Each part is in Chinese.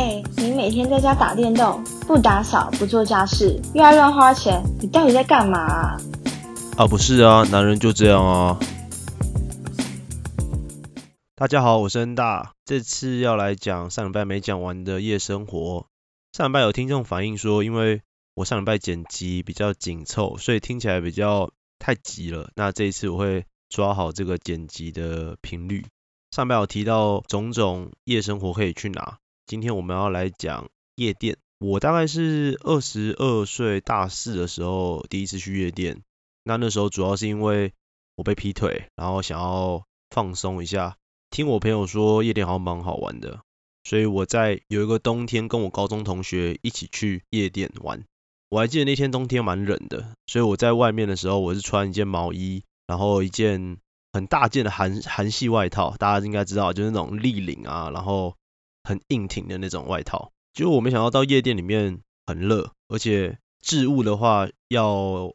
哎，你每天在家打电动，不打扫，不做家事，又爱乱花钱，你到底在干嘛啊？不是啊，男人就这样啊。大家好，我是恩大，这次要来讲上礼拜没讲完的夜生活。上礼拜有听众反映说，因为我上礼拜剪辑比较紧凑，所以听起来比较太急了。那这一次我会抓好这个剪辑的频率。上礼拜有提到种种夜生活可以去哪，今天我们要来讲夜店。我大概是二十二岁大四的时候第一次去夜店，那那时候主要是因为我被劈腿，然后想要放松一下。听我朋友说夜店好像蛮好玩的，所以我在有一个冬天跟我高中同学一起去夜店玩。我还记得那天冬天蛮冷的，所以我在外面的时候我是穿一件毛衣，然后一件很大件的韩韩系外套，大家应该知道就是那种立领啊，然后很硬挺的那种外套。结果我没想到到夜店里面很热，而且置物的话要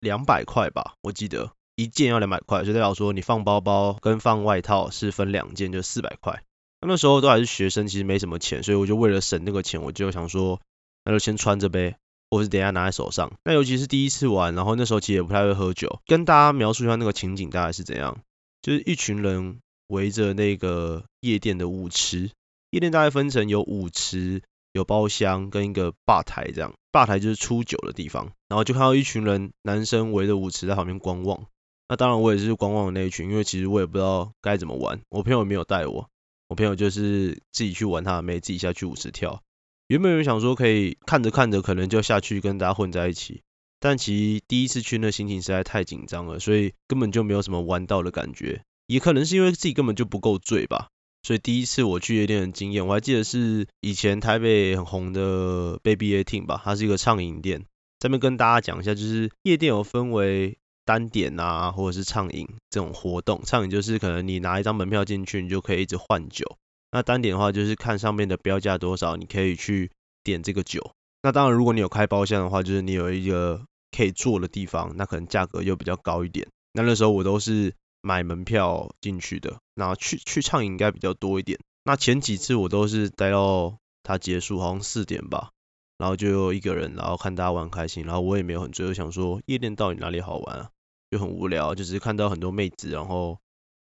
两百块吧，我记得一件要两百块，就代表说你放包包跟放外套是分两件，就四百块。那那时候都还是学生，其实没什么钱，所以我就为了省那个钱，我就想说那就先穿着呗，或是等下拿在手上。那尤其是第一次玩，然后那时候其实也不太会喝酒，跟大家描述一下那个情景大概是怎样，就是一群人围着那个夜店的舞池，夜店大概分成有舞池。有包厢跟一个吧台这样，吧台就是出酒的地方，然后就看到一群人男生围着舞池在旁边观望。那当然我也是观望的那一群，因为其实我也不知道该怎么玩，我朋友没有带我，我朋友就是自己去玩他的，自己下去舞池跳。原本有想说可以看着看着可能就下去跟大家混在一起，但其实第一次去那心情实在太紧张了，所以根本就没有什么玩到的感觉，也可能是因为自己根本就不够醉吧。所以第一次我去夜店的经验，我还记得是以前台北很红的 Baby Eighteen 吧，它是一个畅饮店。这边跟大家讲一下，就是夜店有分为单点啊，或者是畅饮这种活动。畅饮就是可能你拿一张门票进去，你就可以一直换酒。那单点的话，就是看上面的标价多少，你可以去点这个酒。那当然，如果你有开包厢的话，就是你有一个可以坐的地方，那可能价格又比较高一点。那那时候我都是。买门票进去的，那去去唱应该比较多一点。那前几次我都是待到它结束，好像四点吧，然后就一个人，然后看大家玩开心，然后我也没有很追，我想说夜店到底哪里好玩啊？就很无聊，就只是看到很多妹子，然后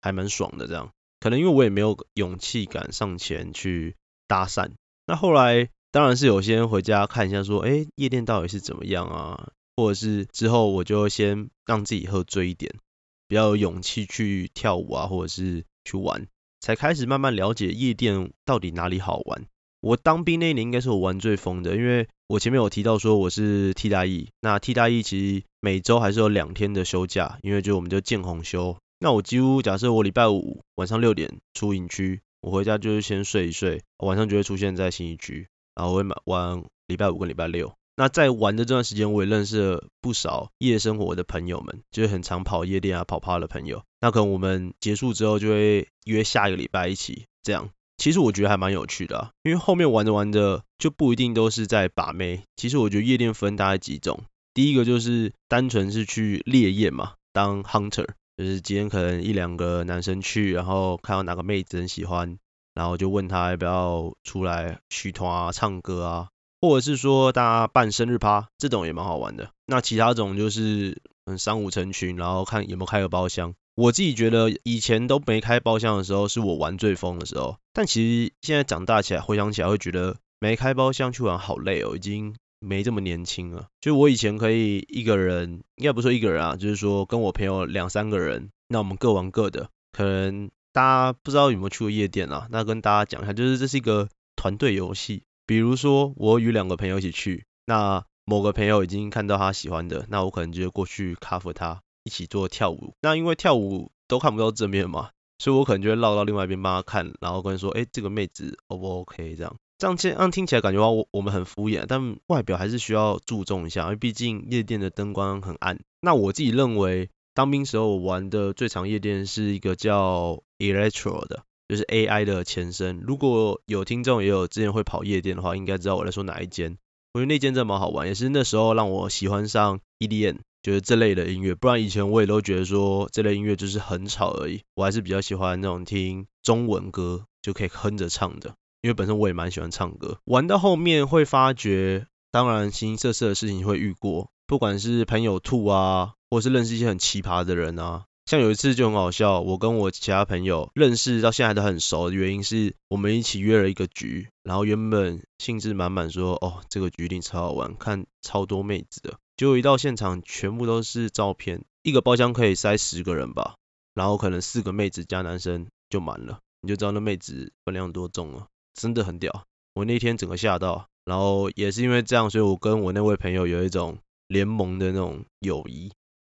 还蛮爽的这样。可能因为我也没有勇气敢上前去搭讪。那后来当然是有些人回家看一下，说，哎，夜店到底是怎么样啊？或者是之后我就先让自己喝醉一点。比较有勇气去跳舞啊，或者是去玩，才开始慢慢了解夜店到底哪里好玩。我当兵那年应该是我玩最疯的，因为我前面有提到说我是替代役，那替代役其实每周还是有两天的休假，因为就我们就见红休。那我几乎假设我礼拜五晚上六点出营区，我回家就是先睡一睡，晚上就会出现在新一区，然后会玩礼拜五跟礼拜六。那在玩的这段时间，我也认识了不少夜生活的朋友们，就是很常跑夜店啊、跑趴的朋友。那可能我们结束之后就会约下一个礼拜一起这样。其实我觉得还蛮有趣的，因为后面玩着玩着就不一定都是在把妹。其实我觉得夜店分大概几种，第一个就是单纯是去猎艳嘛，当 hunter，就是今天可能一两个男生去，然后看到哪个妹子很喜欢，然后就问他要不要出来续团啊、唱歌啊。或者是说大家办生日趴，这种也蛮好玩的。那其他种就是嗯三五成群，然后看有没有开个包厢。我自己觉得以前都没开包厢的时候，是我玩最疯的时候。但其实现在长大起来回想起来，会觉得没开包厢去玩好累哦，已经没这么年轻了。就我以前可以一个人，应该不说一个人啊，就是说跟我朋友两三个人，那我们各玩各的。可能大家不知道有没有去过夜店啊？那跟大家讲一下，就是这是一个团队游戏。比如说，我与两个朋友一起去，那某个朋友已经看到他喜欢的，那我可能就会过去 cover 他，一起做跳舞。那因为跳舞都看不到正面嘛，所以我可能就会绕到另外一边帮他看，然后跟他说，哎，这个妹子 O 不 OK？这样，这样这样听起来感觉话我我们很敷衍，但外表还是需要注重一下，因为毕竟夜店的灯光很暗。那我自己认为，当兵时候我玩的最长夜店是一个叫 Electro 的。就是 AI 的前身。如果有听众也有之前会跑夜店的话，应该知道我在说哪一间。我觉得那间真的蛮好玩，也是那时候让我喜欢上 EDM，就是这类的音乐。不然以前我也都觉得说这类音乐就是很吵而已。我还是比较喜欢那种听中文歌就可以哼着唱的，因为本身我也蛮喜欢唱歌。玩到后面会发觉，当然形形色色的事情会遇过，不管是朋友吐啊，或是认识一些很奇葩的人啊。像有一次就很好笑，我跟我其他朋友认识到现在都很熟的原因是我们一起约了一个局，然后原本兴致满满说，哦，这个局一定超好玩，看超多妹子的，结果一到现场全部都是照片，一个包厢可以塞十个人吧，然后可能四个妹子加男生就满了，你就知道那妹子分量多重了，真的很屌，我那天整个吓到，然后也是因为这样，所以我跟我那位朋友有一种联盟的那种友谊，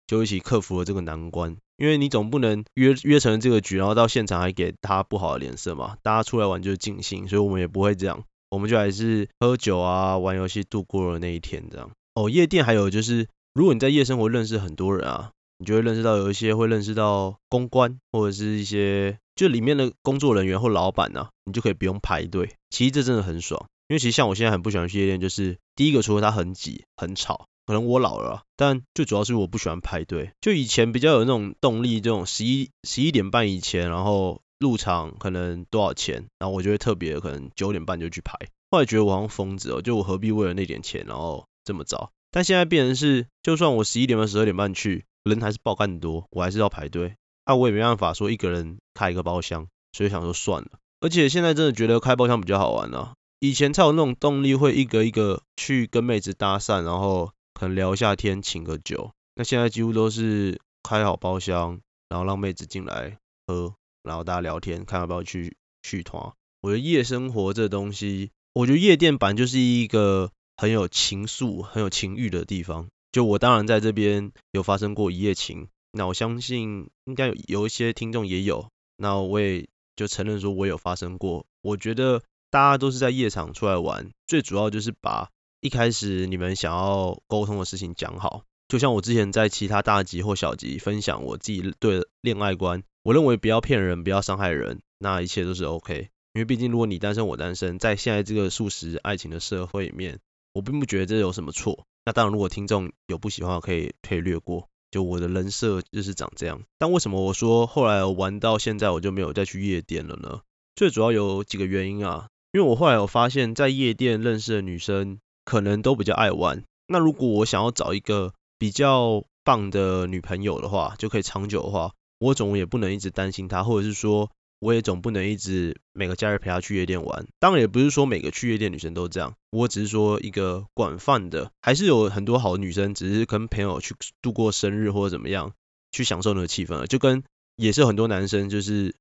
就一起克服了这个难关。因为你总不能约约成这个局，然后到现场还给他不好的脸色嘛。大家出来玩就是尽兴，所以我们也不会这样，我们就还是喝酒啊，玩游戏度过了那一天这样。哦，夜店还有就是，如果你在夜生活认识很多人啊，你就会认识到有一些会认识到公关或者是一些就里面的工作人员或老板啊，你就可以不用排队。其实这真的很爽，因为其实像我现在很不喜欢去夜店，就是第一个除了它很挤很吵。可能我老了，但最主要是我不喜欢排队。就以前比较有那种动力，这种十一十一点半以前，然后入场可能多少钱，然后我就会特别可能九点半就去排。后来觉得我好像疯子哦，就我何必为了那点钱，然后这么早？但现在变成是，就算我十一点半、十二点半去，人还是爆干多，我还是要排队。那我也没办法说一个人开一个包厢，所以想说算了。而且现在真的觉得开包厢比较好玩啊，以前才有那种动力，会一个一个去跟妹子搭讪，然后。可能聊一下天，请个酒。那现在几乎都是开好包厢，然后让妹子进来喝，然后大家聊天，看要不要去续团。我觉得夜生活这东西，我觉得夜店版就是一个很有情愫、很有情欲的地方。就我当然在这边有发生过一夜情，那我相信应该有有一些听众也有。那我也就承认说，我有发生过。我觉得大家都是在夜场出来玩，最主要就是把。一开始你们想要沟通的事情讲好，就像我之前在其他大集或小集分享我自己对恋爱观，我认为不要骗人，不要伤害人，那一切都是 OK。因为毕竟如果你单身我单身，在现在这个素食爱情的社会里面，我并不觉得这有什么错。那当然，如果听众有不喜欢，可以可以略过。就我的人设就是长这样。但为什么我说后来玩到现在我就没有再去夜店了呢？最主要有几个原因啊，因为我后来有发现，在夜店认识的女生。可能都比较爱玩。那如果我想要找一个比较棒的女朋友的话，就可以长久的话，我总也不能一直担心她，或者是说，我也总不能一直每个假日陪她去夜店玩。当然也不是说每个去夜店女生都这样，我只是说一个广泛的，还是有很多好的女生，只是跟朋友去度过生日或者怎么样，去享受那个气氛。就跟也是很多男生，就是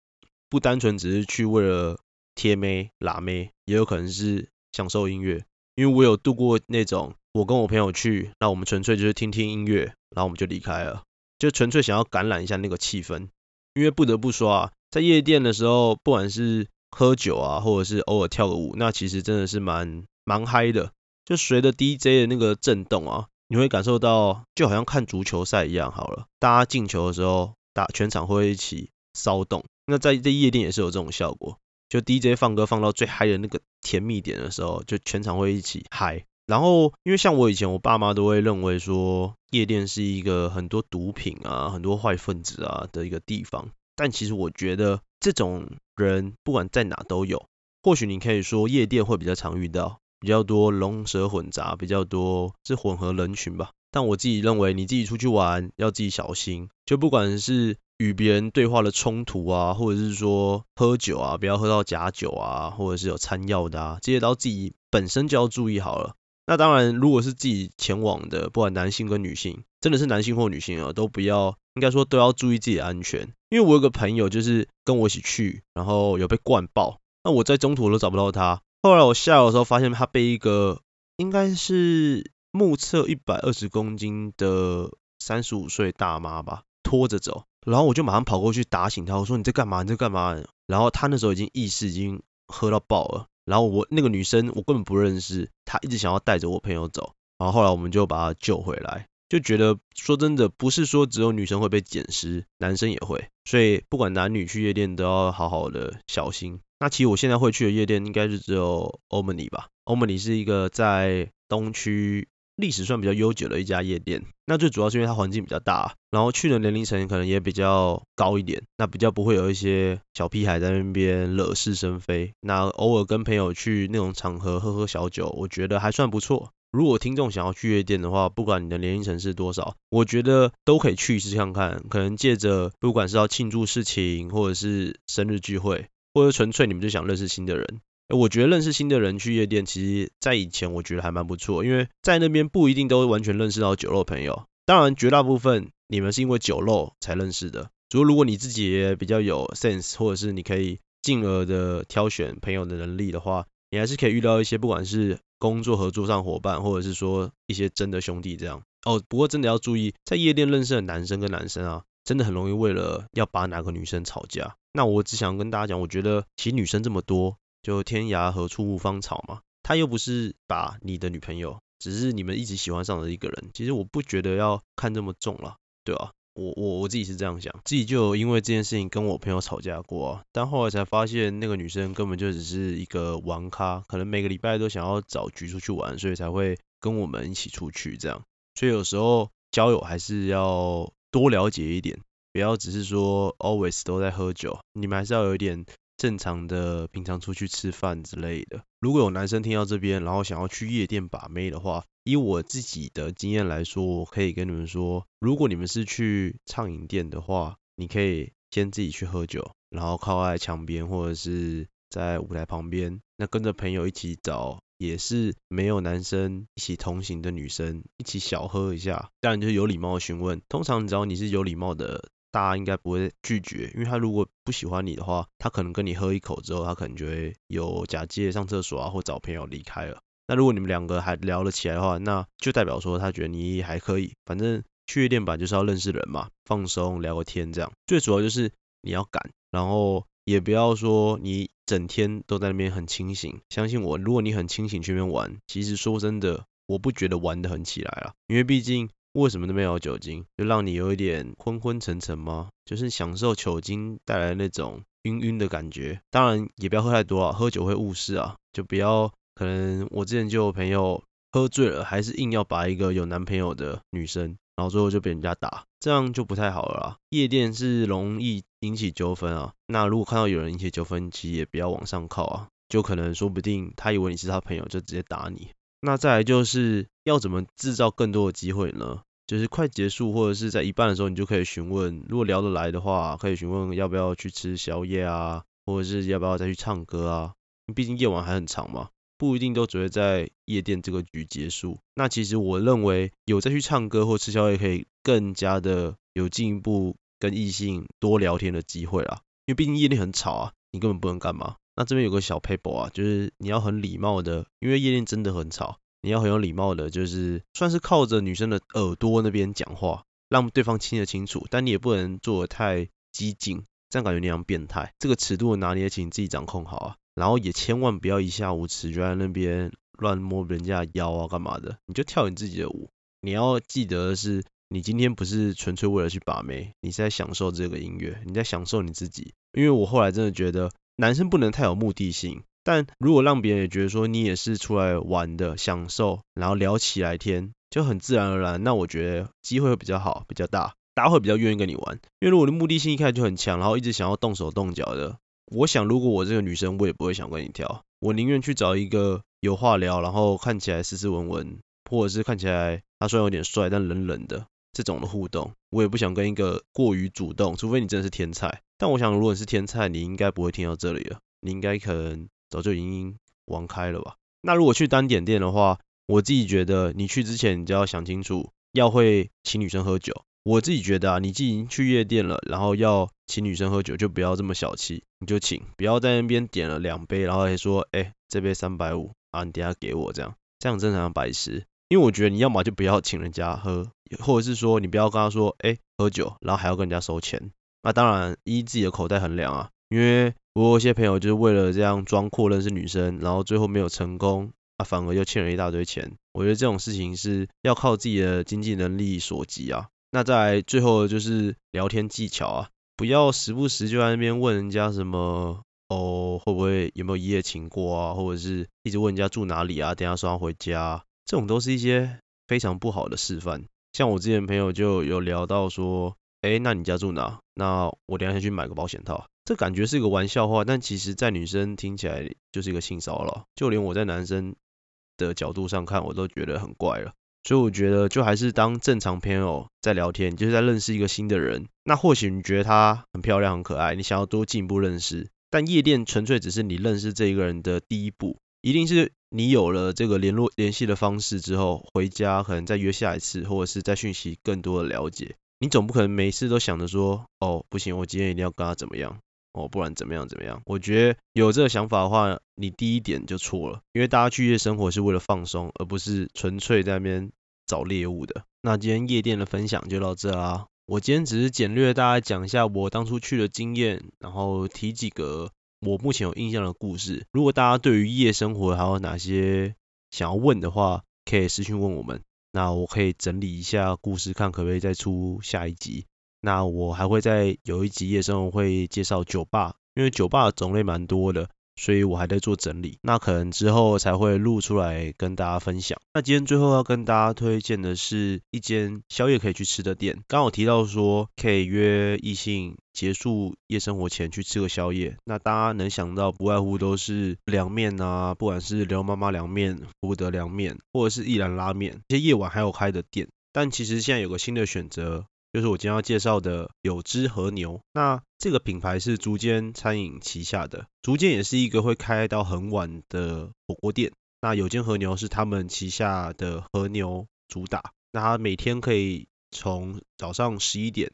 不单纯只是去为了贴妹拉妹，也有可能是享受音乐。因为我有度过那种，我跟我朋友去，那我们纯粹就是听听音乐，然后我们就离开了，就纯粹想要感染一下那个气氛。因为不得不说啊，在夜店的时候，不管是喝酒啊，或者是偶尔跳个舞，那其实真的是蛮蛮嗨的。就随着 DJ 的那个震动啊，你会感受到就好像看足球赛一样。好了，大家进球的时候，大全场会一起骚动。那在这夜店也是有这种效果。就 DJ 放歌放到最嗨的那个甜蜜点的时候，就全场会一起嗨。然后，因为像我以前，我爸妈都会认为说，夜店是一个很多毒品啊、很多坏分子啊的一个地方。但其实我觉得，这种人不管在哪都有。或许你可以说，夜店会比较常遇到，比较多龙蛇混杂，比较多是混合人群吧。但我自己认为，你自己出去玩要自己小心。就不管是与别人对话的冲突啊，或者是说喝酒啊，不要喝到假酒啊，或者是有掺药的啊，这些都自己本身就要注意好了。那当然，如果是自己前往的，不管男性跟女性，真的是男性或女性啊，都不要，应该说都要注意自己的安全。因为我有个朋友就是跟我一起去，然后有被灌爆，那我在中途都找不到他。后来我下楼的时候发现他被一个应该是目测一百二十公斤的三十五岁大妈吧拖着走。然后我就马上跑过去打醒他，我说你在干嘛？你在干嘛？然后他那时候已经意识已经喝到爆了。然后我那个女生我根本不认识，她一直想要带着我朋友走。然后后来我们就把她救回来，就觉得说真的，不是说只有女生会被捡尸，男生也会。所以不管男女去夜店都要好好的小心。那其实我现在会去的夜店应该是只有欧曼尼吧？欧曼尼是一个在东区历史算比较悠久的一家夜店。那最主要是因为它环境比较大，然后去的年龄层可能也比较高一点，那比较不会有一些小屁孩在那边惹是生非。那偶尔跟朋友去那种场合喝喝小酒，我觉得还算不错。如果听众想要去夜店的话，不管你的年龄层是多少，我觉得都可以去一次看看。可能借着不管是要庆祝事情，或者是生日聚会，或者纯粹你们就想认识新的人。我觉得认识新的人去夜店，其实在以前我觉得还蛮不错，因为在那边不一定都完全认识到酒肉朋友。当然，绝大部分你们是因为酒肉才认识的。如果如果你自己也比较有 sense，或者是你可以进而的挑选朋友的能力的话，你还是可以遇到一些不管是工作合作上伙伴，或者是说一些真的兄弟这样。哦，不过真的要注意，在夜店认识的男生跟男生啊，真的很容易为了要把哪个女生吵架。那我只想跟大家讲，我觉得其实女生这么多，就天涯何处无芳草嘛。他又不是把你的女朋友，只是你们一直喜欢上的一个人。其实我不觉得要看这么重了，对吧？我我我自己是这样想，自己就因为这件事情跟我朋友吵架过啊，但后来才发现那个女生根本就只是一个玩咖，可能每个礼拜都想要找局出去玩，所以才会跟我们一起出去这样。所以有时候交友还是要多了解一点，不要只是说 always 都在喝酒，你们还是要有一点。正常的平常出去吃饭之类的，如果有男生听到这边，然后想要去夜店把妹的话，以我自己的经验来说，我可以跟你们说，如果你们是去畅饮店的话，你可以先自己去喝酒，然后靠在墙边或者是在舞台旁边，那跟着朋友一起找，也是没有男生一起同行的女生一起小喝一下，当然就是有礼貌的询问，通常只要你是有礼貌的。大家应该不会拒绝，因为他如果不喜欢你的话，他可能跟你喝一口之后，他可能就会有假借上厕所啊，或找朋友离开了。那如果你们两个还聊了起来的话，那就代表说他觉得你还可以。反正去夜店吧就是要认识人嘛，放松聊个天这样。最主要就是你要敢，然后也不要说你整天都在那边很清醒。相信我，如果你很清醒去那边玩，其实说真的，我不觉得玩得很起来啊，因为毕竟。为什么那边有酒精？就让你有一点昏昏沉沉吗？就是享受酒精带来那种晕晕的感觉。当然也不要喝太多啊，喝酒会误事啊。就不要可能我之前就有朋友喝醉了，还是硬要把一个有男朋友的女生，然后最后就被人家打，这样就不太好了啦。夜店是容易引起纠纷啊。那如果看到有人引起纠纷，其实也不要往上靠啊，就可能说不定他以为你是他朋友，就直接打你。那再来就是要怎么制造更多的机会呢？就是快结束或者是在一半的时候，你就可以询问，如果聊得来的话，可以询问要不要去吃宵夜啊，或者是要不要再去唱歌啊。毕竟夜晚还很长嘛，不一定都只会在夜店这个局结束。那其实我认为有再去唱歌或吃宵夜，可以更加的有进一步跟异性多聊天的机会啦。因为毕竟夜店很吵啊，你根本不能干嘛。那这边有个小 paper 啊，就是你要很礼貌的，因为夜店真的很吵。你要很有礼貌的，就是算是靠着女生的耳朵那边讲话，让对方听得清楚，但你也不能做的太激进，这样感觉你像变态。这个尺度的拿捏，请自己掌控好啊。然后也千万不要一下无耻就在那边乱摸人家腰啊，干嘛的？你就跳你自己的舞。你要记得的是，你今天不是纯粹为了去把妹，你是在享受这个音乐，你在享受你自己。因为我后来真的觉得，男生不能太有目的性。但如果让别人也觉得说你也是出来玩的，享受，然后聊起来天，就很自然而然，那我觉得机会会比较好，比较大，大家会比较愿意跟你玩。因为如果的目的性一开始就很强，然后一直想要动手动脚的，我想如果我这个女生，我也不会想跟你跳，我宁愿去找一个有话聊，然后看起来斯斯文文，或者是看起来他虽然有点帅，但冷冷的这种的互动，我也不想跟一个过于主动，除非你真的是天才。但我想如果你是天才，你应该不会听到这里了，你应该可能。早就已经玩开了吧？那如果去单点店的话，我自己觉得你去之前你就要想清楚，要会请女生喝酒。我自己觉得啊，你既然去夜店了，然后要请女生喝酒，就不要这么小气，你就请，不要在那边点了两杯，然后还说，哎，这杯三百五啊，你等下给我这样，这样正常白痴。因为我觉得你要么就不要请人家喝，或者是说你不要跟他说，哎，喝酒，然后还要跟人家收钱。那当然依自己的口袋衡量啊，因为。我有一些朋友就是为了这样装阔认识女生，然后最后没有成功，啊反而又欠了一大堆钱。我觉得这种事情是要靠自己的经济能力所及啊。那在最后就是聊天技巧啊，不要时不时就在那边问人家什么哦会不会有没有一夜情过啊，或者是一直问人家住哪里啊，等下送他回家，这种都是一些非常不好的示范。像我之前朋友就有聊到说，哎，那你家住哪？那我等下先去买个保险套。这感觉是一个玩笑话，但其实在女生听起来就是一个性骚扰。就连我在男生的角度上看，我都觉得很怪了。所以我觉得就还是当正常朋友在聊天，就是在认识一个新的人。那或许你觉得她很漂亮、很可爱，你想要多进一步认识。但夜店纯粹只是你认识这一个人的第一步，一定是你有了这个联络联系的方式之后，回家可能再约下一次，或者是再讯息更多的了解。你总不可能每次都想着说，哦，不行，我今天一定要跟他怎么样，哦，不然怎么样怎么样。我觉得有这个想法的话，你第一点就错了，因为大家去夜生活是为了放松，而不是纯粹在那边找猎物的。那今天夜店的分享就到这啦。我今天只是简略大家讲一下我当初去的经验，然后提几个我目前有印象的故事。如果大家对于夜生活还有哪些想要问的话，可以私信问我们。那我可以整理一下故事，看可不可以再出下一集。那我还会在有一集夜生活会介绍酒吧，因为酒吧种类蛮多的。所以我还在做整理，那可能之后才会录出来跟大家分享。那今天最后要跟大家推荐的是一间宵夜可以去吃的店。刚好提到说可以约异性结束夜生活前去吃个宵夜，那大家能想到不外乎都是凉面啊，不管是刘妈妈凉面、福德凉面，或者是一兰拉面，这些夜晚还有开的店。但其实现在有个新的选择。就是我今天要介绍的有汁和牛，那这个品牌是竹间餐饮旗下的，竹间也是一个会开到很晚的火锅店。那有间和牛是他们旗下的和牛主打，那它每天可以从早上十一点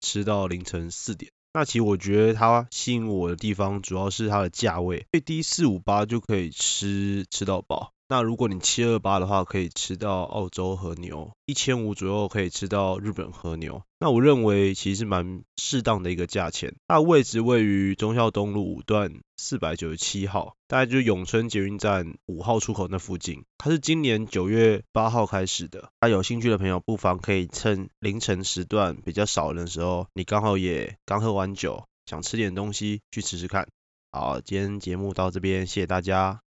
吃到凌晨四点。那其实我觉得它吸引我的地方主要是它的价位，最低四五八就可以吃吃到饱。那如果你七二八的话，可以吃到澳洲和牛，一千五左右可以吃到日本和牛。那我认为其实蛮适当的一个价钱。它的位置位于忠孝东路五段四百九十七号，大概就是永春捷运站五号出口那附近。它是今年九月八号开始的。那有兴趣的朋友不妨可以趁凌晨时段比较少人的时候，你刚好也刚喝完酒，想吃点东西去吃吃看。好，今天节目到这边，谢谢大家。